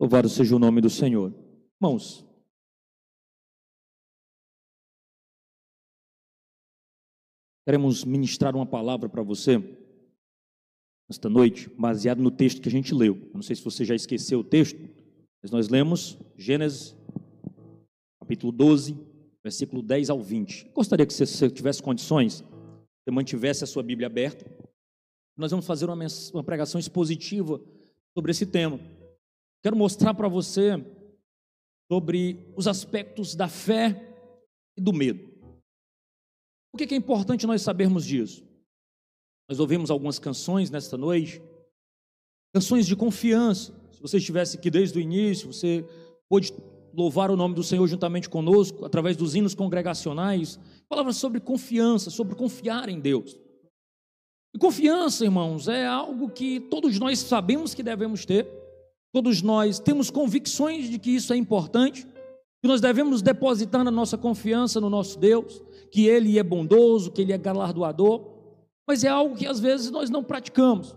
Louvado seja o nome do Senhor. Irmãos, queremos ministrar uma palavra para você esta noite, baseado no texto que a gente leu. Eu não sei se você já esqueceu o texto, mas nós lemos Gênesis, capítulo 12, versículo 10 ao 20. Gostaria que você, tivesse condições, você mantivesse a sua Bíblia aberta. Nós vamos fazer uma, uma pregação expositiva sobre esse tema. Quero mostrar para você sobre os aspectos da fé e do medo. Por que é importante nós sabermos disso? Nós ouvimos algumas canções nesta noite, canções de confiança. Se você estivesse aqui desde o início, você pôde louvar o nome do Senhor juntamente conosco, através dos hinos congregacionais. Palavras sobre confiança, sobre confiar em Deus. E confiança, irmãos, é algo que todos nós sabemos que devemos ter Todos nós temos convicções de que isso é importante, que nós devemos depositar na nossa confiança no nosso Deus, que Ele é bondoso, que Ele é galardoador, mas é algo que às vezes nós não praticamos.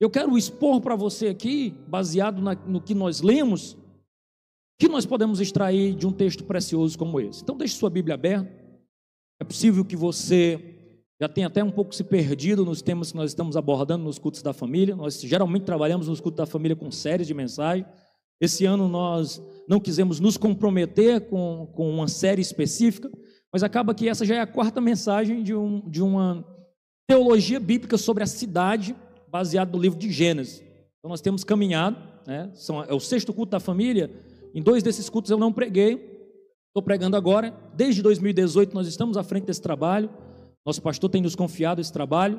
Eu quero expor para você aqui, baseado na, no que nós lemos, que nós podemos extrair de um texto precioso como esse. Então, deixe sua Bíblia aberta. É possível que você já tem até um pouco se perdido nos temas que nós estamos abordando nos cultos da família. Nós geralmente trabalhamos nos cultos da família com séries de mensagens. Esse ano nós não quisemos nos comprometer com, com uma série específica, mas acaba que essa já é a quarta mensagem de, um, de uma teologia bíblica sobre a cidade, baseada no livro de Gênesis. Então nós temos caminhado, né? São, é o sexto culto da família. Em dois desses cultos eu não preguei, estou pregando agora. Desde 2018 nós estamos à frente desse trabalho. Nosso pastor tem nos confiado esse trabalho,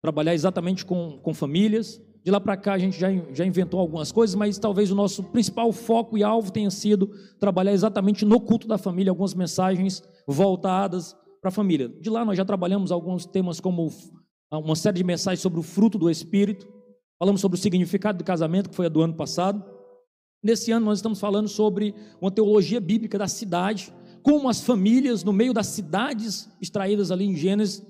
trabalhar exatamente com, com famílias. De lá para cá a gente já, já inventou algumas coisas, mas talvez o nosso principal foco e alvo tenha sido trabalhar exatamente no culto da família, algumas mensagens voltadas para a família. De lá nós já trabalhamos alguns temas como uma série de mensagens sobre o fruto do Espírito, falamos sobre o significado do casamento, que foi a do ano passado. Nesse ano nós estamos falando sobre uma teologia bíblica da cidade, como as famílias no meio das cidades extraídas ali em Gênesis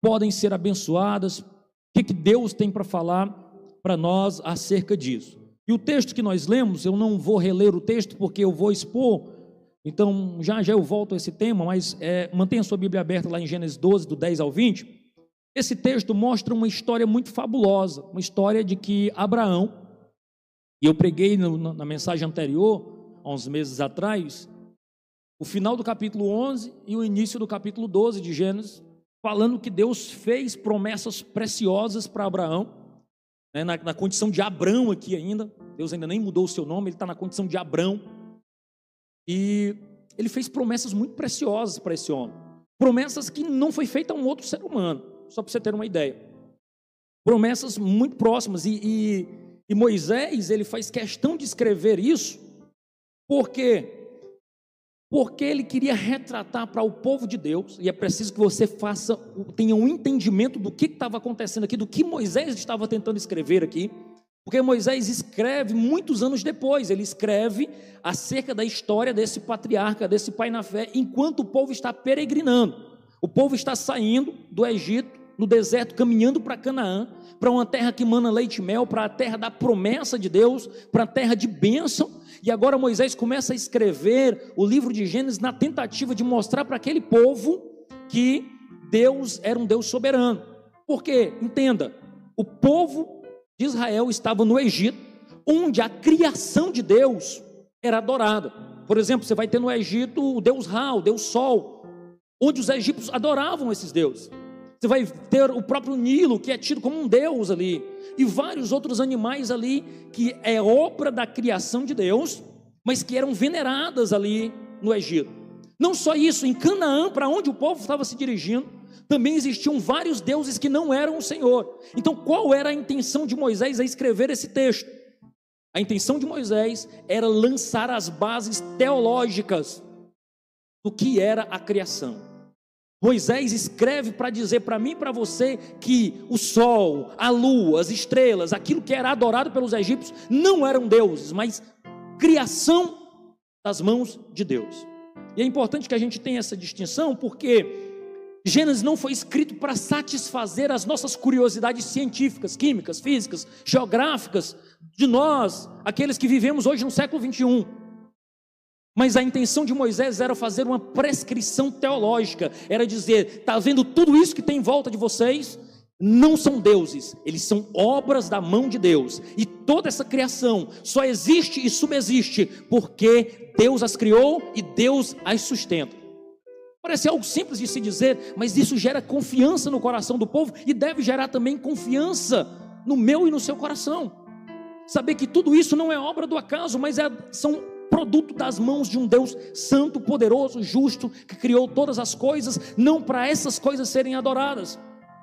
podem ser abençoadas, o que, que Deus tem para falar para nós acerca disso. E o texto que nós lemos, eu não vou reler o texto porque eu vou expor, então já já eu volto a esse tema, mas é, mantenha sua Bíblia aberta lá em Gênesis 12, do 10 ao 20. Esse texto mostra uma história muito fabulosa, uma história de que Abraão, e eu preguei no, na mensagem anterior, há uns meses atrás, o final do capítulo 11 e o início do capítulo 12 de Gênesis, falando que Deus fez promessas preciosas para Abraão, né, na, na, condição de Abrão aqui ainda, Deus ainda nem mudou o seu nome, ele está na condição de Abrão, e ele fez promessas muito preciosas para esse homem, promessas que não foi feita a um outro ser humano, só para você ter uma ideia, promessas muito próximas, e, e, e Moisés, ele faz questão de escrever isso, porque porque ele queria retratar para o povo de Deus, e é preciso que você faça, tenha um entendimento do que estava acontecendo aqui, do que Moisés estava tentando escrever aqui, porque Moisés escreve muitos anos depois, ele escreve acerca da história desse patriarca, desse pai na fé, enquanto o povo está peregrinando, o povo está saindo do Egito, no deserto, caminhando para Canaã, para uma terra que mana leite e mel, para a terra da promessa de Deus, para a terra de bênção, e agora Moisés começa a escrever o livro de Gênesis na tentativa de mostrar para aquele povo que Deus era um Deus soberano. Porque, entenda, o povo de Israel estava no Egito, onde a criação de Deus era adorada. Por exemplo, você vai ter no Egito o Deus Ra, o Deus Sol, onde os egípcios adoravam esses deuses. Você vai ter o próprio Nilo, que é tido como um deus ali, e vários outros animais ali, que é obra da criação de Deus, mas que eram veneradas ali no Egito. Não só isso, em Canaã, para onde o povo estava se dirigindo, também existiam vários deuses que não eram o Senhor. Então, qual era a intenção de Moisés a escrever esse texto? A intenção de Moisés era lançar as bases teológicas do que era a criação. Moisés escreve para dizer para mim e para você que o sol, a lua, as estrelas, aquilo que era adorado pelos egípcios, não eram deuses, mas criação das mãos de Deus. E é importante que a gente tenha essa distinção, porque Gênesis não foi escrito para satisfazer as nossas curiosidades científicas, químicas, físicas, geográficas de nós, aqueles que vivemos hoje no século 21. Mas a intenção de Moisés era fazer uma prescrição teológica, era dizer: está vendo tudo isso que tem em volta de vocês? Não são deuses, eles são obras da mão de Deus. E toda essa criação só existe e subsiste porque Deus as criou e Deus as sustenta. Parece algo simples de se dizer, mas isso gera confiança no coração do povo e deve gerar também confiança no meu e no seu coração. Saber que tudo isso não é obra do acaso, mas é, são produto das mãos de um Deus santo, poderoso, justo, que criou todas as coisas, não para essas coisas serem adoradas,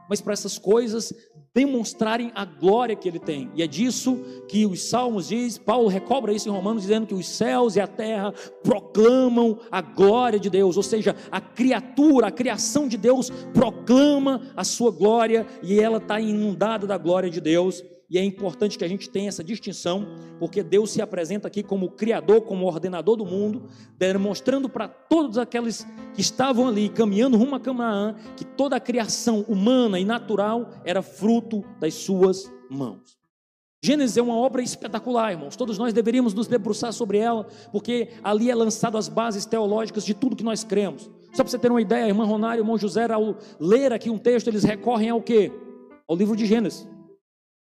mas para essas coisas demonstrarem a glória que ele tem. E é disso que os Salmos diz, Paulo recobra isso em Romanos dizendo que os céus e a terra proclamam a glória de Deus, ou seja, a criatura, a criação de Deus proclama a sua glória e ela está inundada da glória de Deus. E é importante que a gente tenha essa distinção, porque Deus se apresenta aqui como Criador, como ordenador do mundo, demonstrando para todos aqueles que estavam ali caminhando rumo a Canaã, que toda a criação humana e natural era fruto das suas mãos. Gênesis é uma obra espetacular, irmãos. Todos nós deveríamos nos debruçar sobre ela, porque ali é lançado as bases teológicas de tudo que nós cremos. Só para você ter uma ideia, irmã Ronário e irmão José, ao ler aqui um texto, eles recorrem ao quê? Ao livro de Gênesis.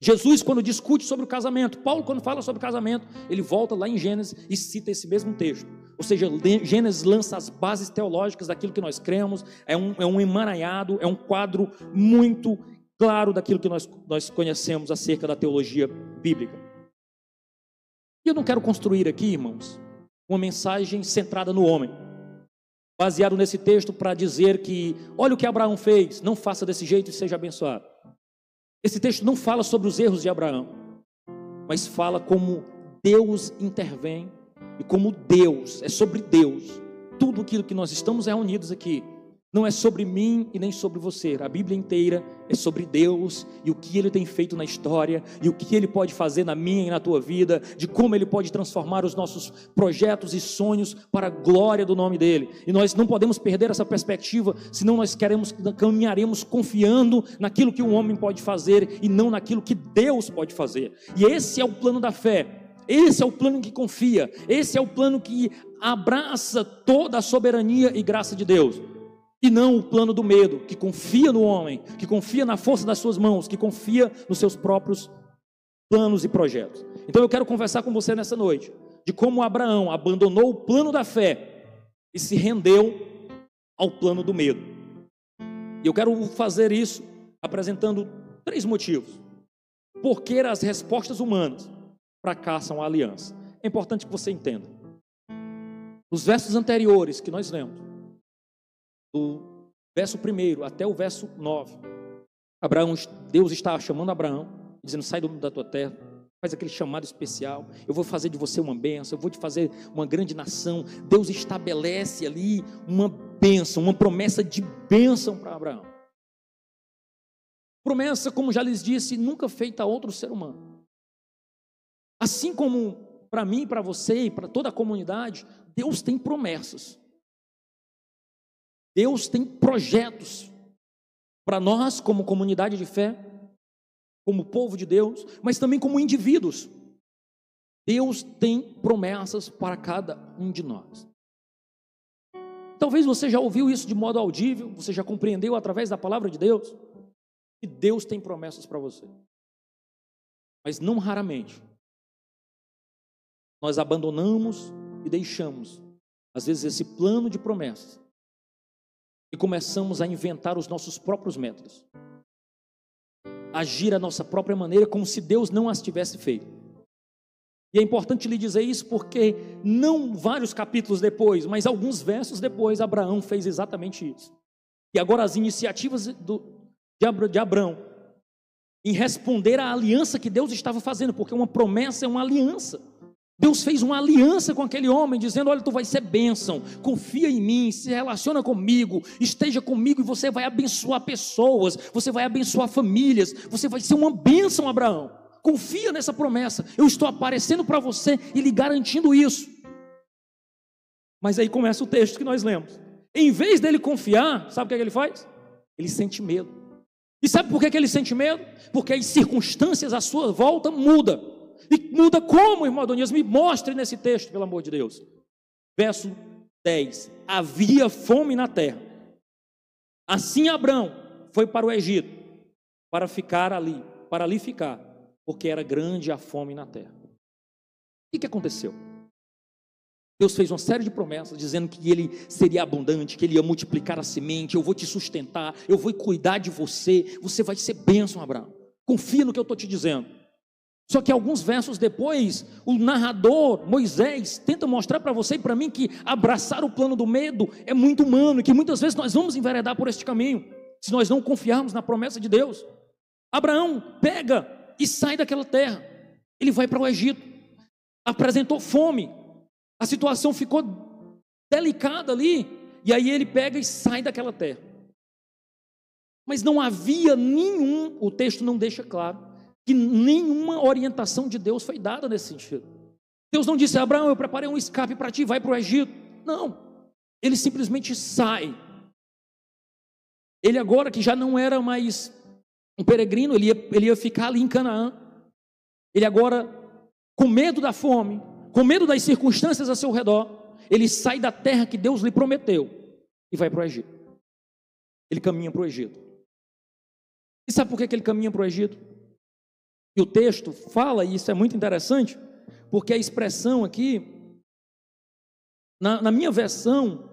Jesus, quando discute sobre o casamento, Paulo, quando fala sobre o casamento, ele volta lá em Gênesis e cita esse mesmo texto. Ou seja, Gênesis lança as bases teológicas daquilo que nós cremos, é um, é um emaranhado, é um quadro muito claro daquilo que nós, nós conhecemos acerca da teologia bíblica. E eu não quero construir aqui, irmãos, uma mensagem centrada no homem, baseado nesse texto para dizer que, olha o que Abraão fez, não faça desse jeito e seja abençoado. Esse texto não fala sobre os erros de Abraão, mas fala como Deus intervém e como Deus, é sobre Deus. Tudo aquilo que nós estamos reunidos aqui não é sobre mim e nem sobre você. A Bíblia inteira é sobre Deus e o que Ele tem feito na história e o que Ele pode fazer na minha e na tua vida, de como Ele pode transformar os nossos projetos e sonhos para a glória do nome dEle. E nós não podemos perder essa perspectiva, senão nós queremos, caminharemos confiando naquilo que um homem pode fazer e não naquilo que Deus pode fazer. E esse é o plano da fé. Esse é o plano que confia, esse é o plano que abraça toda a soberania e graça de Deus e não o plano do medo, que confia no homem, que confia na força das suas mãos, que confia nos seus próprios planos e projetos. Então eu quero conversar com você nessa noite de como Abraão abandonou o plano da fé e se rendeu ao plano do medo. E eu quero fazer isso apresentando três motivos. Porque as respostas humanas fracassam a aliança. É importante que você entenda. Nos versos anteriores que nós lemos, do verso 1 até o verso 9. Abraão, Deus está chamando Abraão, dizendo: sai da tua terra, faz aquele chamado especial. Eu vou fazer de você uma bênção, eu vou te fazer uma grande nação. Deus estabelece ali uma bênção, uma promessa de bênção para Abraão. Promessa, como já lhes disse, nunca feita a outro ser humano. Assim como para mim, para você e para toda a comunidade, Deus tem promessas. Deus tem projetos para nós, como comunidade de fé, como povo de Deus, mas também como indivíduos. Deus tem promessas para cada um de nós. Talvez você já ouviu isso de modo audível, você já compreendeu através da palavra de Deus, que Deus tem promessas para você. Mas não raramente, nós abandonamos e deixamos, às vezes, esse plano de promessas e começamos a inventar os nossos próprios métodos, agir a nossa própria maneira, como se Deus não as tivesse feito. E é importante lhe dizer isso porque não vários capítulos depois, mas alguns versos depois, Abraão fez exatamente isso. E agora as iniciativas do, de, de Abraão em responder à aliança que Deus estava fazendo, porque uma promessa é uma aliança. Deus fez uma aliança com aquele homem, dizendo: Olha, tu vai ser bênção, confia em mim, se relaciona comigo, esteja comigo e você vai abençoar pessoas, você vai abençoar famílias, você vai ser uma bênção, Abraão. Confia nessa promessa, eu estou aparecendo para você e lhe garantindo isso. Mas aí começa o texto que nós lemos. Em vez dele confiar, sabe o que, é que ele faz? Ele sente medo. E sabe por que, que ele sente medo? Porque as circunstâncias à sua volta mudam. E muda como, irmão Adonias? Me mostre nesse texto, pelo amor de Deus. Verso 10: Havia fome na terra. Assim Abraão foi para o Egito, para ficar ali, para ali ficar, porque era grande a fome na terra. O que, aconteceu? Deus fez uma série de promessas dizendo que ele seria abundante, que ele ia multiplicar a semente, eu vou te sustentar, eu vou cuidar de você, você vai ser bênção, Abraão. Confia no que eu estou te dizendo. Só que alguns versos depois, o narrador, Moisés, tenta mostrar para você e para mim que abraçar o plano do medo é muito humano e que muitas vezes nós vamos enveredar por este caminho, se nós não confiarmos na promessa de Deus. Abraão pega e sai daquela terra, ele vai para o Egito, apresentou fome, a situação ficou delicada ali, e aí ele pega e sai daquela terra. Mas não havia nenhum, o texto não deixa claro, que nenhuma orientação de Deus foi dada nesse sentido. Deus não disse, Abraão, eu preparei um escape para ti, vai para o Egito. Não, ele simplesmente sai. Ele agora que já não era mais um peregrino, ele ia, ele ia ficar ali em Canaã. Ele agora, com medo da fome, com medo das circunstâncias a seu redor, ele sai da terra que Deus lhe prometeu e vai para o Egito. Ele caminha para o Egito. E sabe por que ele caminha para o Egito? E o texto fala, e isso é muito interessante, porque a expressão aqui, na, na minha versão,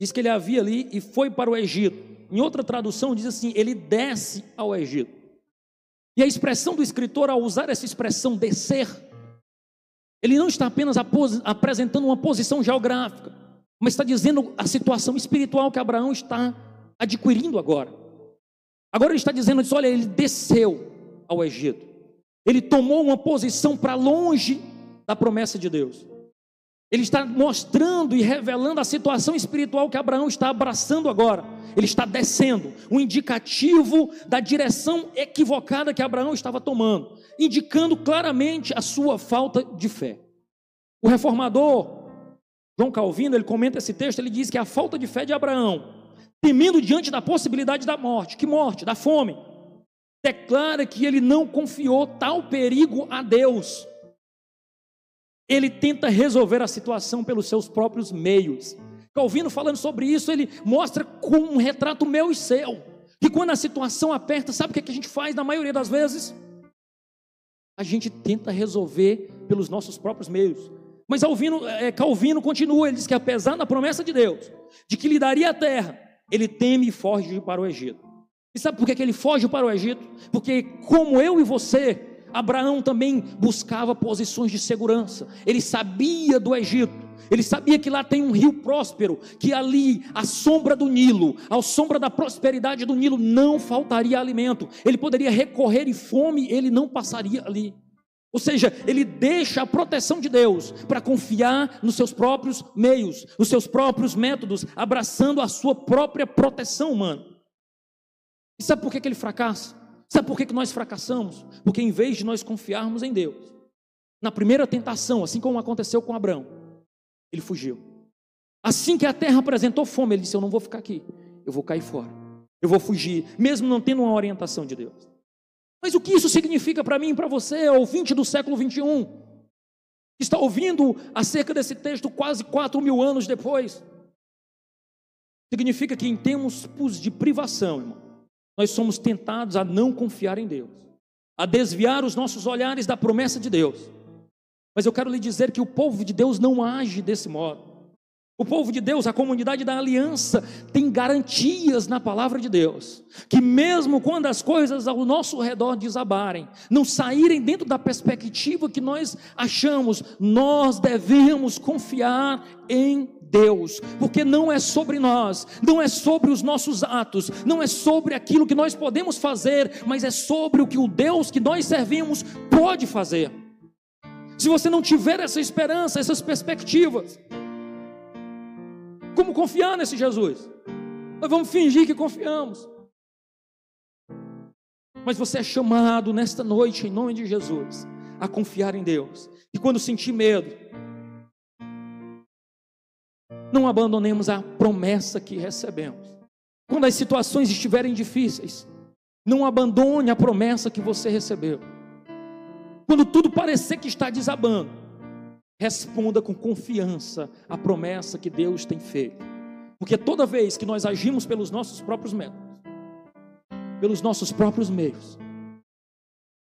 diz que ele havia ali e foi para o Egito. Em outra tradução, diz assim: ele desce ao Egito. E a expressão do escritor, ao usar essa expressão descer, ele não está apenas apresentando uma posição geográfica, mas está dizendo a situação espiritual que Abraão está adquirindo agora. Agora ele está dizendo: olha, ele desceu ao Egito, ele tomou uma posição para longe da promessa de Deus. Ele está mostrando e revelando a situação espiritual que Abraão está abraçando agora. Ele está descendo, um indicativo da direção equivocada que Abraão estava tomando, indicando claramente a sua falta de fé. O reformador João Calvino, ele comenta esse texto, ele diz que a falta de fé de Abraão, temendo diante da possibilidade da morte, que morte, da fome, declara que ele não confiou tal perigo a Deus ele tenta resolver a situação pelos seus próprios meios. Calvino falando sobre isso, ele mostra com um retrato meu e seu, que quando a situação aperta, sabe o que a gente faz na maioria das vezes? A gente tenta resolver pelos nossos próprios meios. Mas Calvino, é, Calvino continua, ele diz que apesar da promessa de Deus, de que lhe daria a terra, ele teme e foge para o Egito. E sabe por que ele foge para o Egito? Porque como eu e você, Abraão também buscava posições de segurança. Ele sabia do Egito. Ele sabia que lá tem um rio próspero, que ali, à sombra do Nilo, à sombra da prosperidade do Nilo, não faltaria alimento. Ele poderia recorrer e fome, ele não passaria ali. Ou seja, ele deixa a proteção de Deus para confiar nos seus próprios meios, nos seus próprios métodos, abraçando a sua própria proteção humana. E sabe por que, que ele fracassa? Sabe por que, que nós fracassamos? Porque em vez de nós confiarmos em Deus, na primeira tentação, assim como aconteceu com Abraão, ele fugiu. Assim que a terra apresentou fome, ele disse: Eu não vou ficar aqui, eu vou cair fora, eu vou fugir, mesmo não tendo uma orientação de Deus. Mas o que isso significa para mim e para você, ouvinte do século 21, que está ouvindo acerca desse texto quase quatro mil anos depois? Significa que em tempos de privação, irmão, nós somos tentados a não confiar em Deus, a desviar os nossos olhares da promessa de Deus. Mas eu quero lhe dizer que o povo de Deus não age desse modo. O povo de Deus, a comunidade da aliança, tem garantias na palavra de Deus, que mesmo quando as coisas ao nosso redor desabarem, não saírem dentro da perspectiva que nós achamos, nós devemos confiar em Deus, porque não é sobre nós, não é sobre os nossos atos, não é sobre aquilo que nós podemos fazer, mas é sobre o que o Deus que nós servimos pode fazer. Se você não tiver essa esperança, essas perspectivas, como confiar nesse Jesus? Nós vamos fingir que confiamos. Mas você é chamado nesta noite, em nome de Jesus, a confiar em Deus. E quando sentir medo, não abandonemos a promessa que recebemos. Quando as situações estiverem difíceis, não abandone a promessa que você recebeu. Quando tudo parecer que está desabando, responda com confiança a promessa que Deus tem feito. Porque toda vez que nós agimos pelos nossos próprios métodos, pelos nossos próprios meios,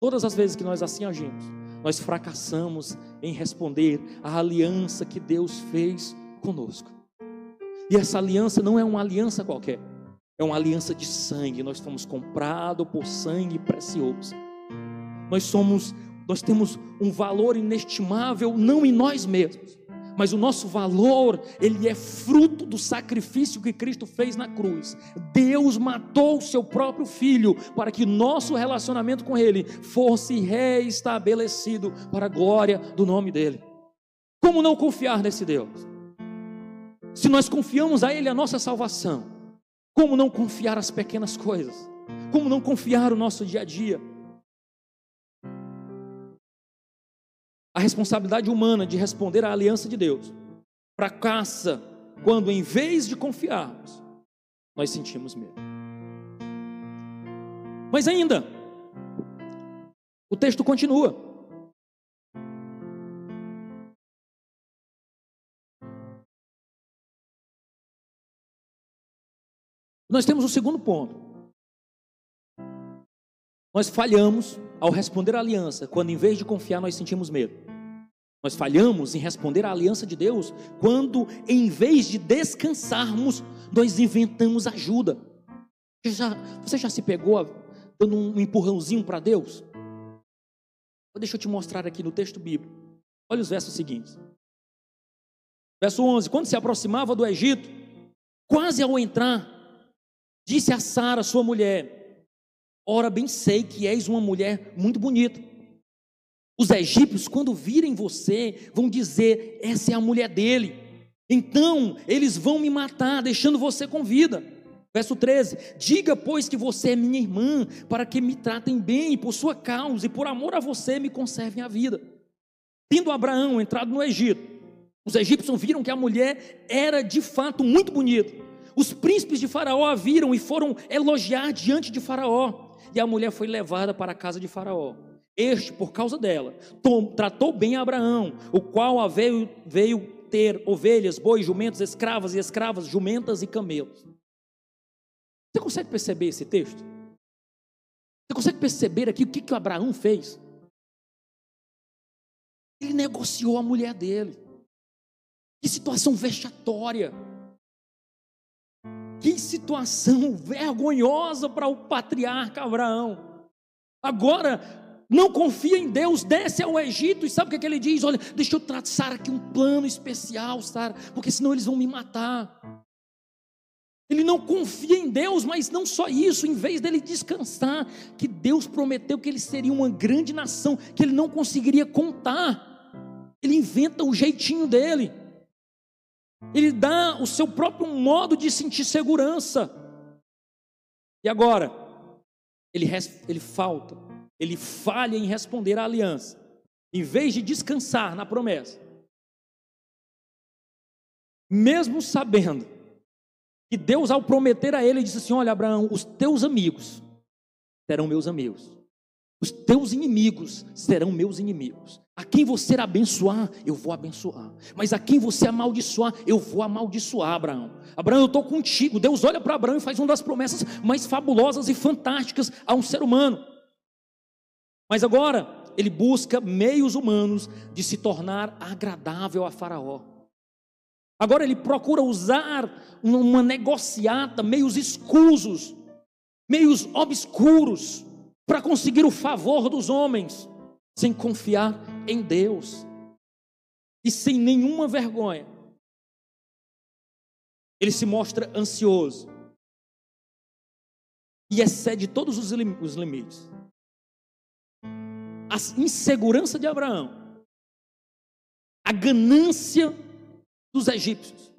todas as vezes que nós assim agimos, nós fracassamos em responder à aliança que Deus fez conosco. E essa aliança não é uma aliança qualquer, é uma aliança de sangue. Nós fomos comprados por sangue precioso. Nós somos, nós temos um valor inestimável não em nós mesmos, mas o nosso valor, ele é fruto do sacrifício que Cristo fez na cruz. Deus matou o seu próprio filho para que nosso relacionamento com ele fosse reestabelecido para a glória do nome dele. Como não confiar nesse Deus? Se nós confiamos a ele a nossa salvação, como não confiar as pequenas coisas? Como não confiar o nosso dia a dia? a responsabilidade humana de responder à aliança de Deus fracassa quando, em vez de confiarmos, nós sentimos medo. Mas ainda, o texto continua. Nós temos um segundo ponto. Nós falhamos ao responder à aliança, quando em vez de confiar nós sentimos medo. Nós falhamos em responder à aliança de Deus, quando em vez de descansarmos, nós inventamos ajuda. Você já, você já se pegou dando um empurrãozinho para Deus? Deixa eu te mostrar aqui no texto bíblico. Olha os versos seguintes. Verso 11: Quando se aproximava do Egito, quase ao entrar, disse a Sara, sua mulher: Ora, bem sei que és uma mulher muito bonita. Os egípcios, quando virem você, vão dizer: essa é a mulher dele. Então, eles vão me matar, deixando você com vida. Verso 13: Diga, pois, que você é minha irmã, para que me tratem bem por sua causa e por amor a você me conservem a vida. Tendo Abraão entrado no Egito, os egípcios viram que a mulher era de fato muito bonita. Os príncipes de Faraó a viram e foram elogiar diante de Faraó e a mulher foi levada para a casa de Faraó. Este, por causa dela, tom, tratou bem Abraão, o qual veio, veio ter ovelhas, bois, jumentos, escravas e escravas, jumentas e camelos. Você consegue perceber esse texto? Você consegue perceber aqui o que, que o Abraão fez? Ele negociou a mulher dele. Que situação vexatória. Que situação vergonhosa para o patriarca Abraão. Agora, não confia em Deus, desce ao Egito e sabe o que, é que ele diz? Olha, deixa eu traçar aqui um plano especial, Sara, porque senão eles vão me matar. Ele não confia em Deus, mas não só isso, em vez dele descansar, que Deus prometeu que ele seria uma grande nação, que ele não conseguiria contar, ele inventa o jeitinho dele. Ele dá o seu próprio modo de sentir segurança. E agora, ele, ele falta, ele falha em responder à aliança, em vez de descansar na promessa. Mesmo sabendo que Deus, ao prometer a ele, disse assim: Olha, Abraão, os teus amigos serão meus amigos, os teus inimigos serão meus inimigos. A quem você abençoar, eu vou abençoar. Mas a quem você amaldiçoar, eu vou amaldiçoar, Abraão. Abraão, eu estou contigo. Deus olha para Abraão e faz uma das promessas mais fabulosas e fantásticas a um ser humano. Mas agora, ele busca meios humanos de se tornar agradável a Faraó. Agora ele procura usar uma negociata, meios escusos, meios obscuros, para conseguir o favor dos homens sem confiar em Deus e sem nenhuma vergonha. Ele se mostra ansioso e excede todos os limites. A insegurança de Abraão, a ganância dos egípcios,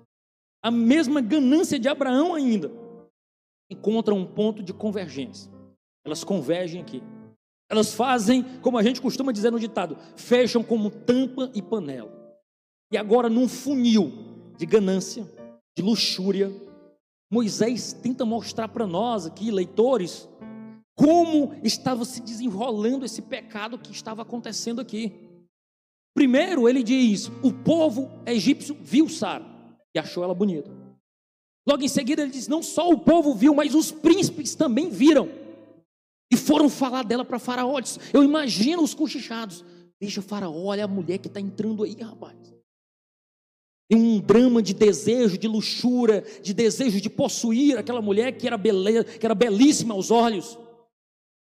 a mesma ganância de Abraão ainda, encontram um ponto de convergência. Elas convergem aqui. Elas fazem, como a gente costuma dizer no ditado, fecham como tampa e panela. E agora num funil de ganância, de luxúria, Moisés tenta mostrar para nós aqui, leitores, como estava se desenrolando esse pecado que estava acontecendo aqui. Primeiro, ele diz: o povo egípcio viu Sara e achou ela bonita. Logo em seguida, ele diz: não só o povo viu, mas os príncipes também viram. Foram falar dela para Faraó. Eu imagino os cochichados. Deixa Faraó, olha a mulher que está entrando aí, rapaz. Tem um drama de desejo, de luxúria, de desejo de possuir aquela mulher que era, beleza, que era belíssima aos olhos.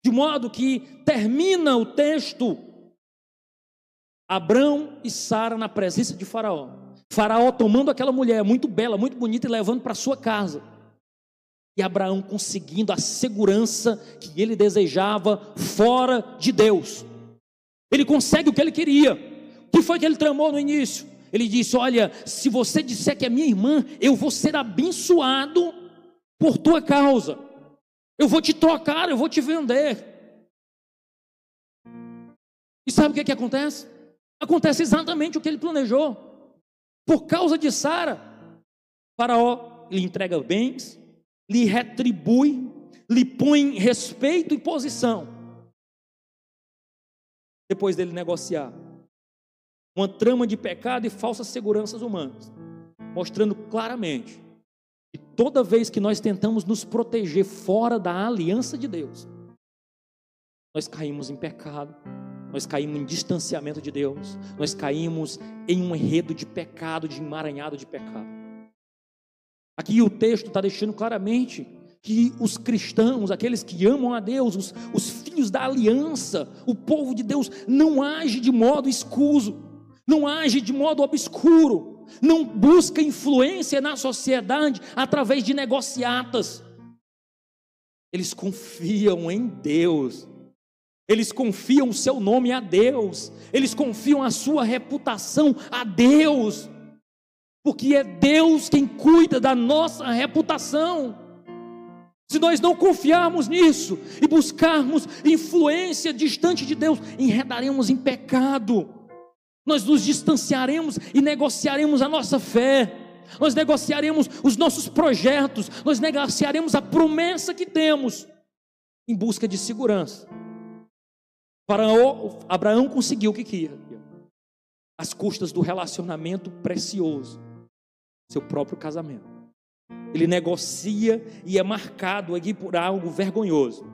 De modo que termina o texto Abrão e Sara na presença de Faraó. Faraó tomando aquela mulher muito bela, muito bonita e levando para sua casa. E Abraão conseguindo a segurança que ele desejava fora de Deus. Ele consegue o que ele queria. O que foi que ele tramou no início? Ele disse: Olha, se você disser que é minha irmã, eu vou ser abençoado por tua causa. Eu vou te trocar, eu vou te vender. E sabe o que, é que acontece? Acontece exatamente o que ele planejou. Por causa de Sara, Faraó lhe entrega bens, lhe retribui, lhe põe respeito e posição. Depois dele negociar uma trama de pecado e falsas seguranças humanas, mostrando claramente que toda vez que nós tentamos nos proteger fora da aliança de Deus, nós caímos em pecado, nós caímos em distanciamento de Deus, nós caímos em um enredo de pecado, de emaranhado de pecado. Aqui o texto está deixando claramente que os cristãos, aqueles que amam a Deus, os, os filhos da aliança, o povo de Deus, não age de modo escuso, não age de modo obscuro, não busca influência na sociedade através de negociatas. Eles confiam em Deus eles confiam o seu nome a Deus, eles confiam a sua reputação a Deus, porque é Deus quem cuida da nossa reputação. Se nós não confiarmos nisso e buscarmos influência distante de Deus, enredaremos em pecado, nós nos distanciaremos e negociaremos a nossa fé, nós negociaremos os nossos projetos, nós negociaremos a promessa que temos em busca de segurança. Faraó, Abraão conseguiu o que queria, às custas do relacionamento precioso, seu próprio casamento. Ele negocia e é marcado aqui por algo vergonhoso.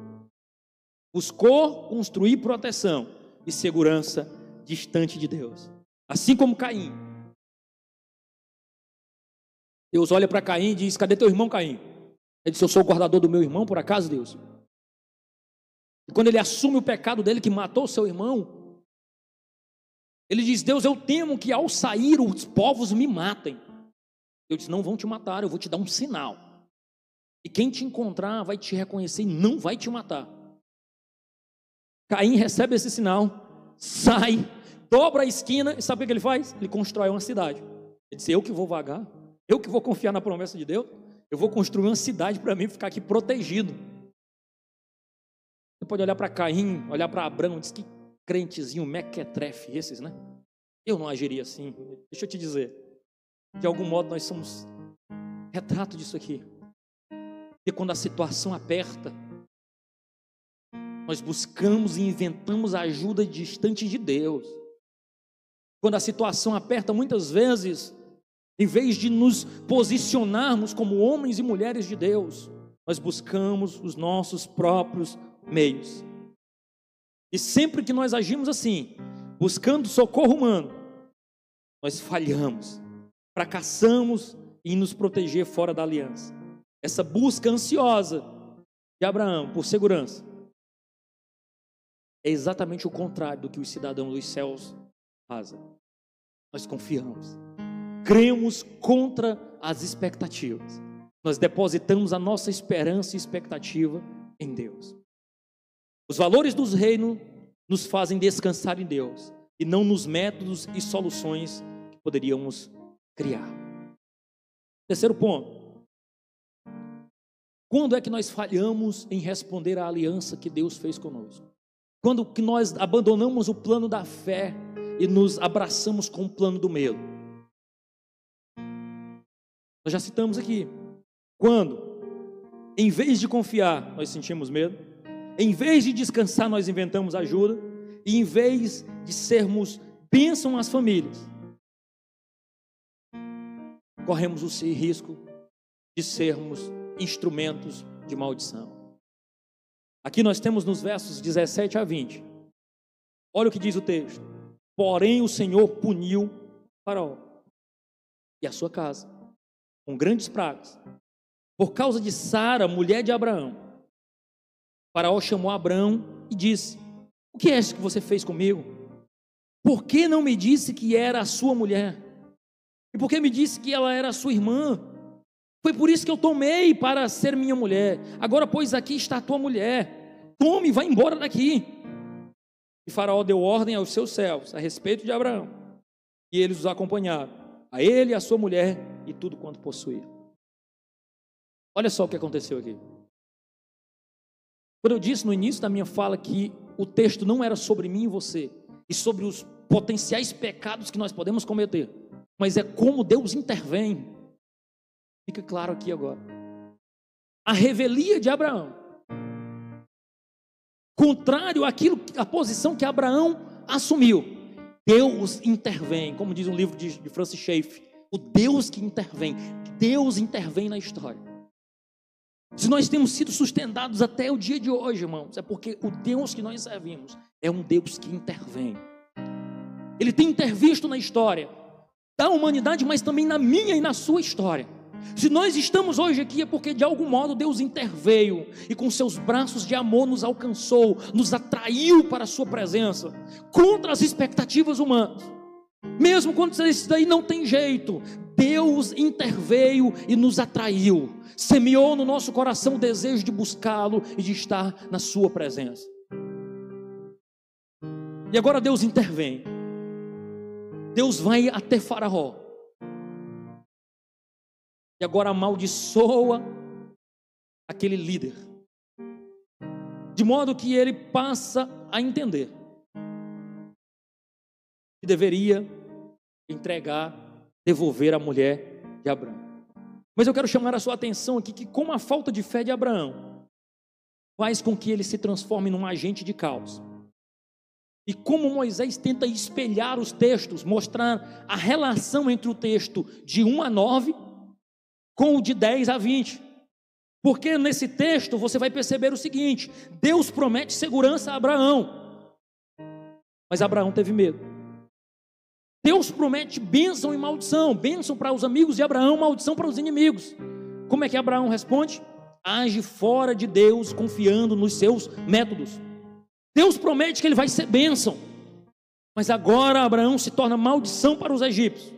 Buscou construir proteção e segurança distante de Deus, assim como Caim. Deus olha para Caim e diz: Cadê teu irmão Caim? Ele disse: Eu sou o guardador do meu irmão, por acaso, Deus? E quando ele assume o pecado dele que matou seu irmão, ele diz: Deus, eu temo que ao sair os povos me matem. Eu disse: Não vão te matar, eu vou te dar um sinal. E quem te encontrar vai te reconhecer e não vai te matar. Caim recebe esse sinal, sai, dobra a esquina e sabe o que ele faz? Ele constrói uma cidade. Ele disse: Eu que vou vagar, eu que vou confiar na promessa de Deus, eu vou construir uma cidade para mim ficar aqui protegido. Você pode olhar para Caim, olhar para Abraão, diz que crentezinho mequetrefe esses, né? Eu não agiria assim. Deixa eu te dizer. De algum modo nós somos retrato disso aqui. E quando a situação aperta, nós buscamos e inventamos a ajuda distante de Deus. Quando a situação aperta, muitas vezes, em vez de nos posicionarmos como homens e mulheres de Deus, nós buscamos os nossos próprios meios. E sempre que nós agimos assim, buscando socorro humano, nós falhamos, fracassamos em nos proteger fora da aliança. Essa busca ansiosa de Abraão por segurança é exatamente o contrário do que os cidadãos dos céus fazem. Nós confiamos, cremos contra as expectativas. Nós depositamos a nossa esperança e expectativa em Deus. Os valores dos reinos nos fazem descansar em Deus e não nos métodos e soluções que poderíamos criar. Terceiro ponto. Quando é que nós falhamos em responder à aliança que Deus fez conosco? Quando que nós abandonamos o plano da fé e nos abraçamos com o plano do medo? Nós já citamos aqui. Quando Em vez de confiar, nós sentimos medo. Em vez de descansar, nós inventamos ajuda. E em vez de sermos bênção às famílias, corremos o risco de sermos instrumentos de maldição. Aqui nós temos nos versos 17 a 20. Olha o que diz o texto. Porém, o Senhor puniu Faraó e a sua casa com grandes pragas, por causa de Sara, mulher de Abraão. Faraó chamou Abraão e disse: O que é isso que você fez comigo? Por que não me disse que era a sua mulher? E por que me disse que ela era sua irmã? Foi por isso que eu tomei para ser minha mulher. Agora, pois, aqui está a tua mulher. Tome, vá embora daqui. E Faraó deu ordem aos seus servos a respeito de Abraão. E eles os acompanharam, a ele, a sua mulher e tudo quanto possuía. Olha só o que aconteceu aqui. Quando eu disse no início da minha fala que o texto não era sobre mim e você, e sobre os potenciais pecados que nós podemos cometer, mas é como Deus intervém. Fica claro aqui agora. A revelia de Abraão, contrário àquilo, à posição que Abraão assumiu, Deus intervém, como diz um livro de, de Francis Schaeffer, o Deus que intervém, Deus intervém na história. Se nós temos sido sustentados até o dia de hoje, irmãos, é porque o Deus que nós servimos é um Deus que intervém. Ele tem intervisto na história da humanidade, mas também na minha e na sua história. Se nós estamos hoje aqui é porque de algum modo Deus interveio e com seus braços de amor nos alcançou, nos atraiu para a sua presença, contra as expectativas humanas. Mesmo quando isso daí não tem jeito, Deus interveio e nos atraiu, semeou no nosso coração o desejo de buscá-lo e de estar na sua presença. E agora Deus intervém. Deus vai até Faraó. E agora amaldiçoa aquele líder. De modo que ele passa a entender que deveria entregar, devolver a mulher de Abraão. Mas eu quero chamar a sua atenção aqui que, como a falta de fé de Abraão faz com que ele se transforme num agente de caos. E como Moisés tenta espelhar os textos, mostrar a relação entre o texto de 1 a 9 com o de 10 a 20. Porque nesse texto você vai perceber o seguinte: Deus promete segurança a Abraão, mas Abraão teve medo. Deus promete bênção e maldição, bênção para os amigos de Abraão, maldição para os inimigos. Como é que Abraão responde? Age fora de Deus, confiando nos seus métodos. Deus promete que ele vai ser bênção. Mas agora Abraão se torna maldição para os egípcios.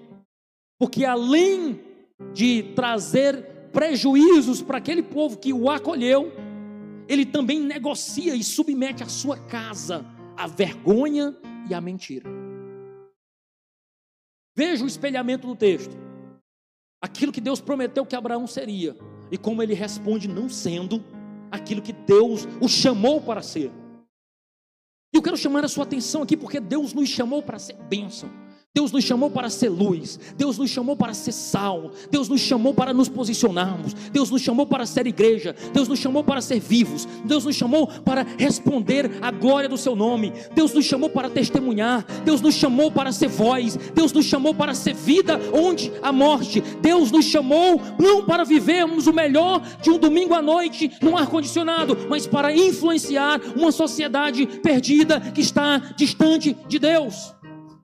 Porque além de trazer prejuízos para aquele povo que o acolheu, ele também negocia e submete a sua casa à vergonha e à mentira. Veja o espelhamento do texto. Aquilo que Deus prometeu que Abraão seria, e como ele responde, não sendo aquilo que Deus o chamou para ser. E eu quero chamar a sua atenção aqui porque Deus nos chamou para ser bênção. Deus nos chamou para ser luz, Deus nos chamou para ser sal, Deus nos chamou para nos posicionarmos, Deus nos chamou para ser igreja, Deus nos chamou para ser vivos, Deus nos chamou para responder à glória do seu nome, Deus nos chamou para testemunhar, Deus nos chamou para ser voz, Deus nos chamou para ser vida onde a morte, Deus nos chamou não para vivermos o melhor de um domingo à noite num ar-condicionado, mas para influenciar uma sociedade perdida que está distante de Deus.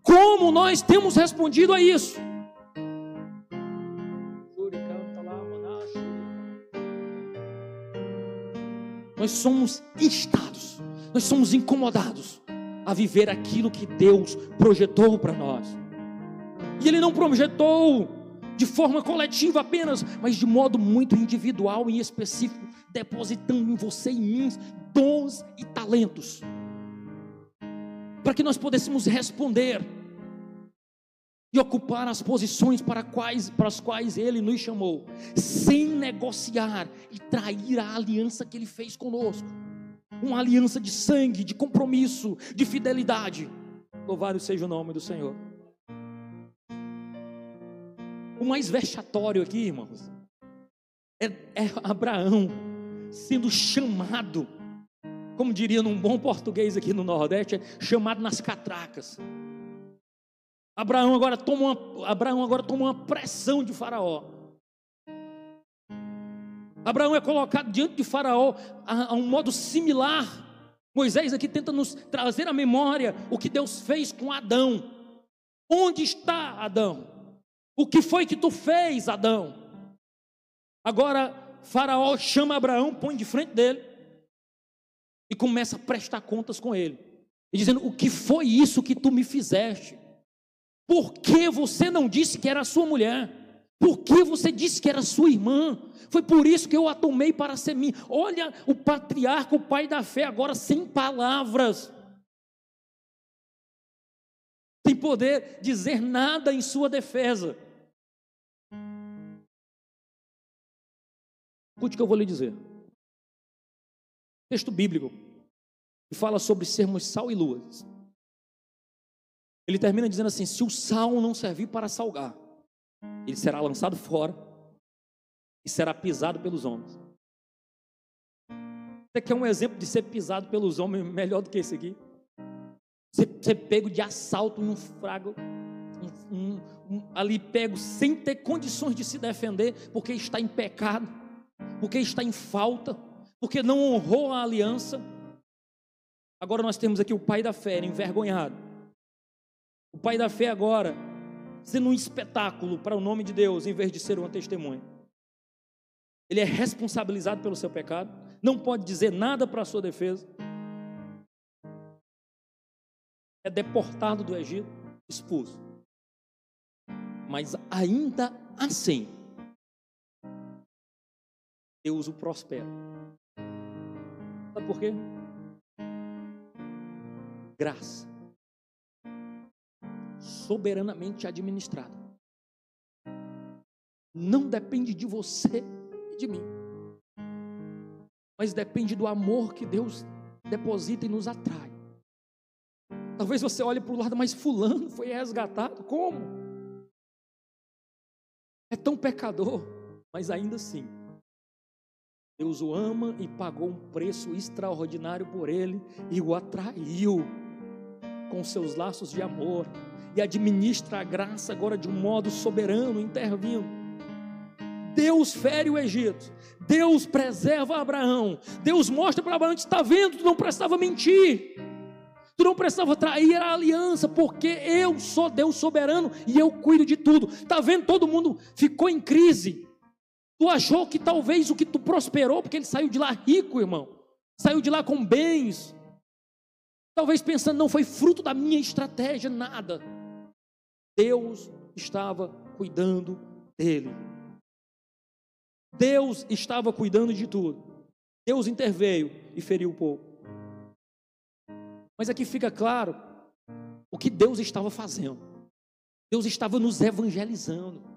Como nós temos respondido a isso? Nós somos instados, nós somos incomodados a viver aquilo que Deus projetou para nós. E Ele não projetou de forma coletiva apenas, mas de modo muito individual e específico, depositando em você e em mim dons e talentos para que nós pudéssemos responder e ocupar as posições para, quais, para as quais Ele nos chamou, sem negociar e trair a aliança que Ele fez conosco uma aliança de sangue, de compromisso, de fidelidade. Louvado seja o nome do Senhor. O mais vexatório aqui, irmãos, é, é Abraão sendo chamado, como diria num bom português aqui no Nordeste, é chamado nas catracas. Abraão agora toma uma, Abraão agora toma uma pressão de Faraó. Abraão é colocado diante de Faraó a, a um modo similar. Moisés aqui tenta nos trazer à memória o que Deus fez com Adão. Onde está Adão? O que foi que tu fez, Adão? Agora, Faraó chama Abraão, põe de frente dele e começa a prestar contas com ele, e dizendo: O que foi isso que tu me fizeste? Por que você não disse que era sua mulher? Por que você disse que era sua irmã? Foi por isso que eu a tomei para ser minha. Olha o patriarca, o pai da fé, agora sem palavras. Sem poder dizer nada em sua defesa. Escute o que eu vou lhe dizer. Texto bíblico que fala sobre sermos sal e luz. Ele termina dizendo assim: se o sal não servir para salgar, ele será lançado fora e será pisado pelos homens. Você quer um exemplo de ser pisado pelos homens melhor do que esse aqui? Você, você pego de assalto num frago, um, um, um, ali pego sem ter condições de se defender, porque está em pecado, porque está em falta, porque não honrou a aliança. Agora nós temos aqui o pai da fé envergonhado. O pai da fé agora sendo um espetáculo para o nome de Deus, em vez de ser uma testemunha. Ele é responsabilizado pelo seu pecado, não pode dizer nada para a sua defesa. É deportado do Egito, expulso. Mas ainda assim, Deus o prospera. Sabe por quê? Graça soberanamente administrada. Não depende de você e de mim, mas depende do amor que Deus deposita e nos atrai. Talvez você olhe para o lado, mas Fulano foi resgatado, como? É tão pecador, mas ainda assim, Deus o ama e pagou um preço extraordinário por ele e o atraiu com seus laços de amor e administra a graça agora de um modo soberano, intervindo. Deus fere o Egito, Deus preserva Abraão, Deus mostra para Abraão: está vendo, tu não precisava mentir, tu não precisava trair a aliança, porque eu sou Deus soberano e eu cuido de tudo. Está vendo, todo mundo ficou em crise. Tu achou que talvez o que tu prosperou, porque ele saiu de lá rico, irmão, saiu de lá com bens, talvez pensando, não foi fruto da minha estratégia, nada. Deus estava cuidando dele. Deus estava cuidando de tudo. Deus interveio e feriu o povo. Mas aqui fica claro o que Deus estava fazendo. Deus estava nos evangelizando.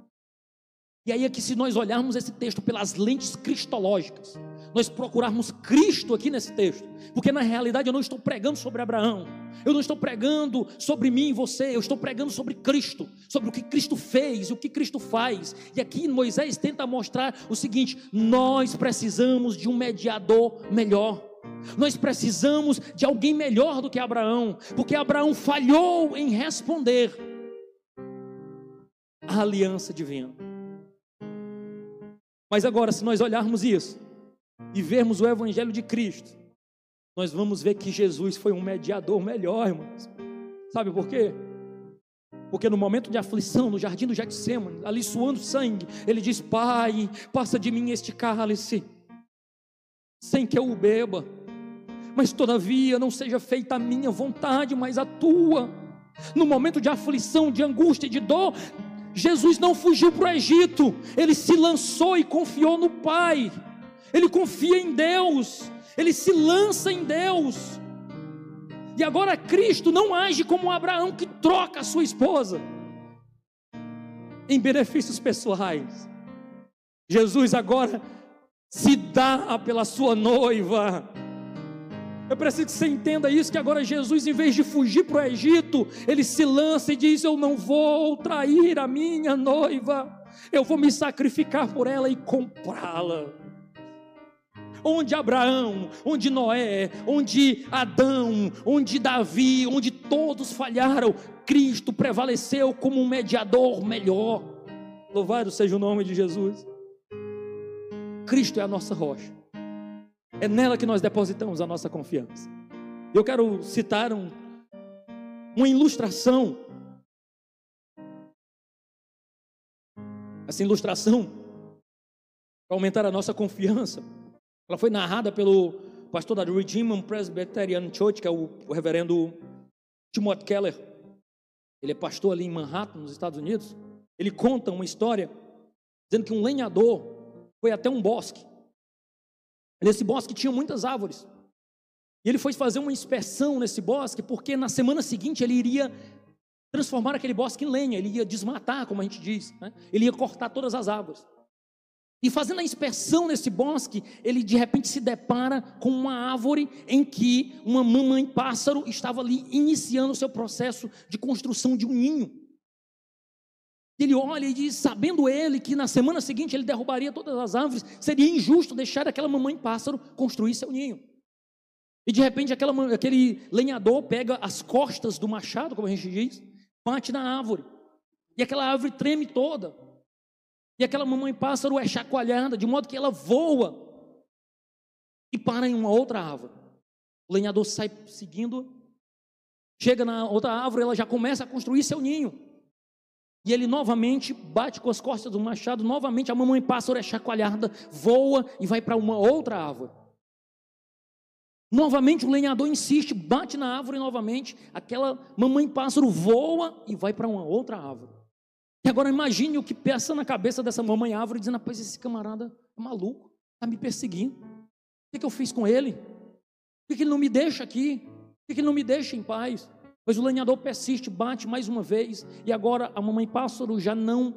E aí é que se nós olharmos esse texto pelas lentes cristológicas, nós procurarmos Cristo aqui nesse texto, porque na realidade eu não estou pregando sobre Abraão, eu não estou pregando sobre mim e você, eu estou pregando sobre Cristo, sobre o que Cristo fez, o que Cristo faz. E aqui Moisés tenta mostrar o seguinte: nós precisamos de um mediador melhor. Nós precisamos de alguém melhor do que Abraão, porque Abraão falhou em responder à aliança divina. Mas agora, se nós olharmos isso, e vermos o Evangelho de Cristo, nós vamos ver que Jesus foi um mediador melhor, irmãos. Sabe por quê? Porque no momento de aflição, no jardim do Getsemane, ali suando sangue, ele diz: Pai, passa de mim este cálice, sem que eu o beba, mas todavia não seja feita a minha vontade, mas a tua. No momento de aflição, de angústia e de dor, Jesus não fugiu para o Egito, ele se lançou e confiou no Pai ele confia em Deus, ele se lança em Deus. E agora Cristo não age como Abraão que troca a sua esposa em benefícios pessoais. Jesus agora se dá pela sua noiva. Eu preciso que você entenda isso: que agora Jesus, em vez de fugir para o Egito, ele se lança e diz: Eu não vou trair a minha noiva, eu vou me sacrificar por ela e comprá-la. onde Abraão, onde Noé, onde Adão, onde Davi, onde todos falharam, Cristo prevaleceu como um mediador melhor. Louvado seja o nome de Jesus. Cristo é a nossa rocha. É nela que nós depositamos a nossa confiança. Eu quero citar um, uma ilustração. Essa ilustração, para aumentar a nossa confiança, ela foi narrada pelo pastor da Redeemer Presbyterian Church, que é o, o reverendo Timothy Keller. Ele é pastor ali em Manhattan, nos Estados Unidos. Ele conta uma história dizendo que um lenhador foi até um bosque. Nesse bosque tinha muitas árvores. E ele foi fazer uma inspeção nesse bosque, porque na semana seguinte ele iria transformar aquele bosque em lenha, ele ia desmatar, como a gente diz, né? ele ia cortar todas as árvores. E fazendo a inspeção nesse bosque, ele de repente se depara com uma árvore em que uma mamãe pássaro estava ali iniciando o seu processo de construção de um ninho. Ele olha e diz, sabendo ele que na semana seguinte ele derrubaria todas as árvores, seria injusto deixar aquela mamãe pássaro construir seu ninho. E de repente aquela, aquele lenhador pega as costas do machado, como a gente diz, bate na árvore. E aquela árvore treme toda. E aquela mamãe pássaro é chacoalhada, de modo que ela voa e para em uma outra árvore. O lenhador sai seguindo, chega na outra árvore, ela já começa a construir seu ninho. E ele novamente bate com as costas do machado, novamente a mamãe pássaro é chacoalhada, voa e vai para uma outra árvore. Novamente o lenhador insiste, bate na árvore novamente, aquela mamãe pássaro voa e vai para uma outra árvore. E agora imagine o que peça na cabeça dessa mamãe árvore, dizendo: Pois esse camarada é maluco, está me perseguindo. O que, que eu fiz com ele? Por que ele não me deixa aqui? Por que ele não me deixa em paz? Mas o lenhador persiste, bate mais uma vez, e agora a mamãe pássaro já não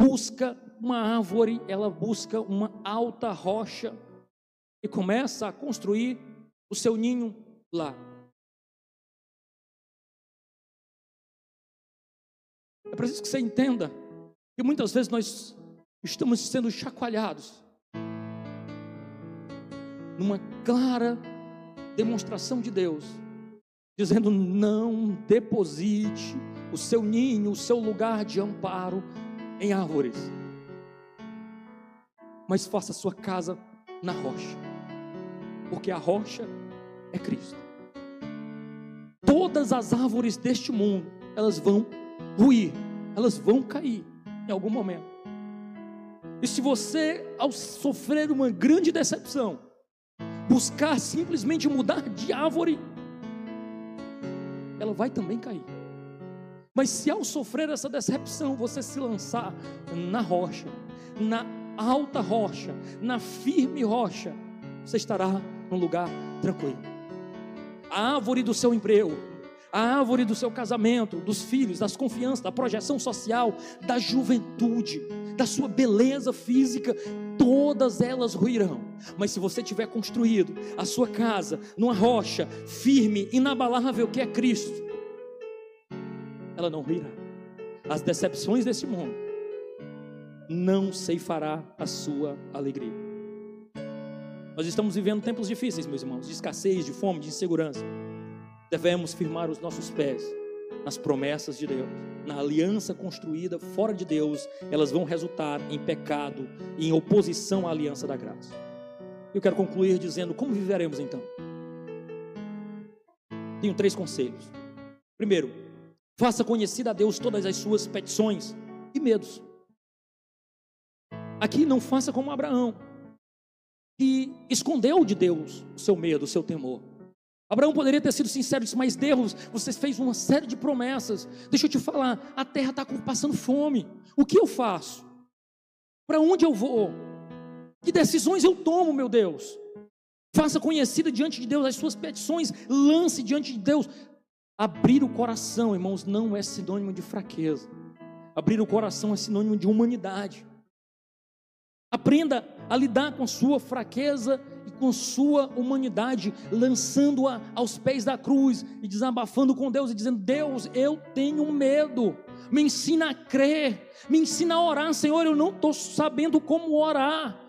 busca uma árvore, ela busca uma alta rocha e começa a construir o seu ninho lá. É preciso que você entenda que muitas vezes nós estamos sendo chacoalhados numa clara demonstração de Deus, dizendo: não deposite o seu ninho, o seu lugar de amparo em árvores, mas faça a sua casa na rocha, porque a rocha é Cristo. Todas as árvores deste mundo, elas vão ruir, elas vão cair em algum momento. E se você, ao sofrer uma grande decepção, buscar simplesmente mudar de árvore, ela vai também cair. Mas se ao sofrer essa decepção, você se lançar na rocha, na alta rocha, na firme rocha, você estará num lugar tranquilo. A árvore do seu emprego, a árvore do seu casamento, dos filhos, das confianças, da projeção social, da juventude, da sua beleza física, todas elas ruirão. Mas se você tiver construído a sua casa numa rocha firme, inabalável que é Cristo, ela não ruirá. As decepções desse mundo não ceifará a sua alegria. Nós estamos vivendo tempos difíceis, meus irmãos, de escassez, de fome, de insegurança devemos firmar os nossos pés nas promessas de Deus, na aliança construída fora de Deus, elas vão resultar em pecado e em oposição à aliança da graça. Eu quero concluir dizendo como viveremos então. Tenho três conselhos. Primeiro, faça conhecida a Deus todas as suas petições e medos. Aqui não faça como Abraão, que escondeu de Deus o seu medo, o seu temor. Abraão poderia ter sido sincero disse, mas Deus, você fez uma série de promessas. Deixa eu te falar, a terra está passando fome. O que eu faço? Para onde eu vou? Que decisões eu tomo, meu Deus? Faça conhecida diante de Deus as suas petições, lance diante de Deus. Abrir o coração, irmãos, não é sinônimo de fraqueza. Abrir o coração é sinônimo de humanidade. Aprenda a lidar com sua fraqueza e com sua humanidade, lançando-a aos pés da cruz e desabafando com Deus e dizendo: Deus, eu tenho medo, me ensina a crer, me ensina a orar, Senhor, eu não estou sabendo como orar.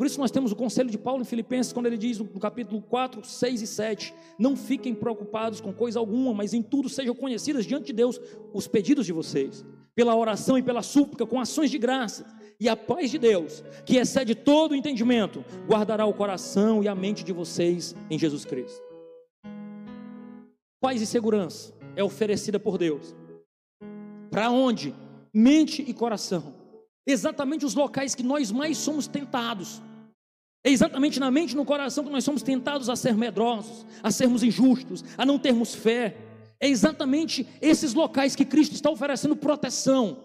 Por isso nós temos o conselho de Paulo em Filipenses, quando ele diz no capítulo 4, 6 e 7: Não fiquem preocupados com coisa alguma, mas em tudo sejam conhecidas diante de Deus os pedidos de vocês, pela oração e pela súplica, com ações de graça. E a paz de Deus, que excede todo o entendimento, guardará o coração e a mente de vocês em Jesus Cristo. Paz e segurança é oferecida por Deus. Para onde? Mente e coração exatamente os locais que nós mais somos tentados. É exatamente na mente e no coração que nós somos tentados a ser medrosos, a sermos injustos, a não termos fé. É exatamente esses locais que Cristo está oferecendo proteção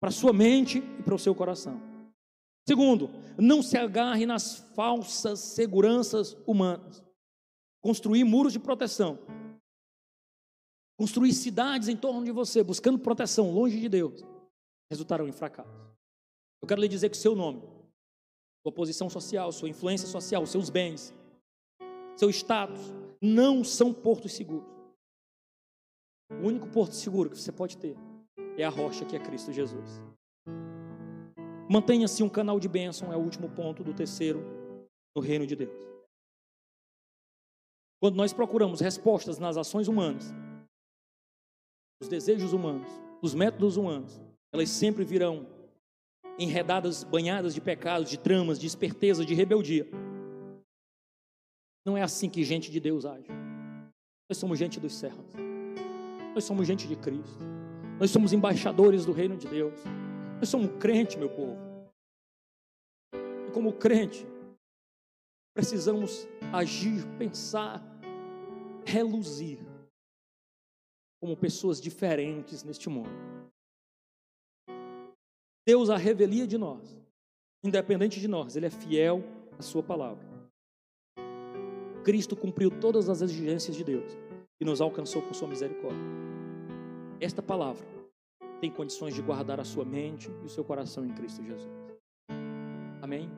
para sua mente e para o seu coração. Segundo, não se agarre nas falsas seguranças humanas. Construir muros de proteção. Construir cidades em torno de você, buscando proteção longe de Deus resultarão em fracasso. Eu quero lhe dizer que seu nome, sua posição social, sua influência social, seus bens, seu status, não são portos seguros. O único porto seguro que você pode ter é a rocha que é Cristo Jesus. Mantenha-se um canal de bênção, é o último ponto do terceiro no reino de Deus. Quando nós procuramos respostas nas ações humanas, os desejos humanos, os métodos humanos, elas sempre virão enredadas, banhadas de pecados, de tramas, de esperteza, de rebeldia. Não é assim que gente de Deus age. Nós somos gente dos céus. Nós somos gente de Cristo. Nós somos embaixadores do reino de Deus. Nós somos crente, meu povo. E como crente, precisamos agir, pensar, reluzir como pessoas diferentes neste mundo. Deus a revelia de nós, independente de nós, Ele é fiel à Sua palavra. Cristo cumpriu todas as exigências de Deus e nos alcançou com Sua misericórdia. Esta palavra tem condições de guardar a sua mente e o seu coração em Cristo Jesus. Amém?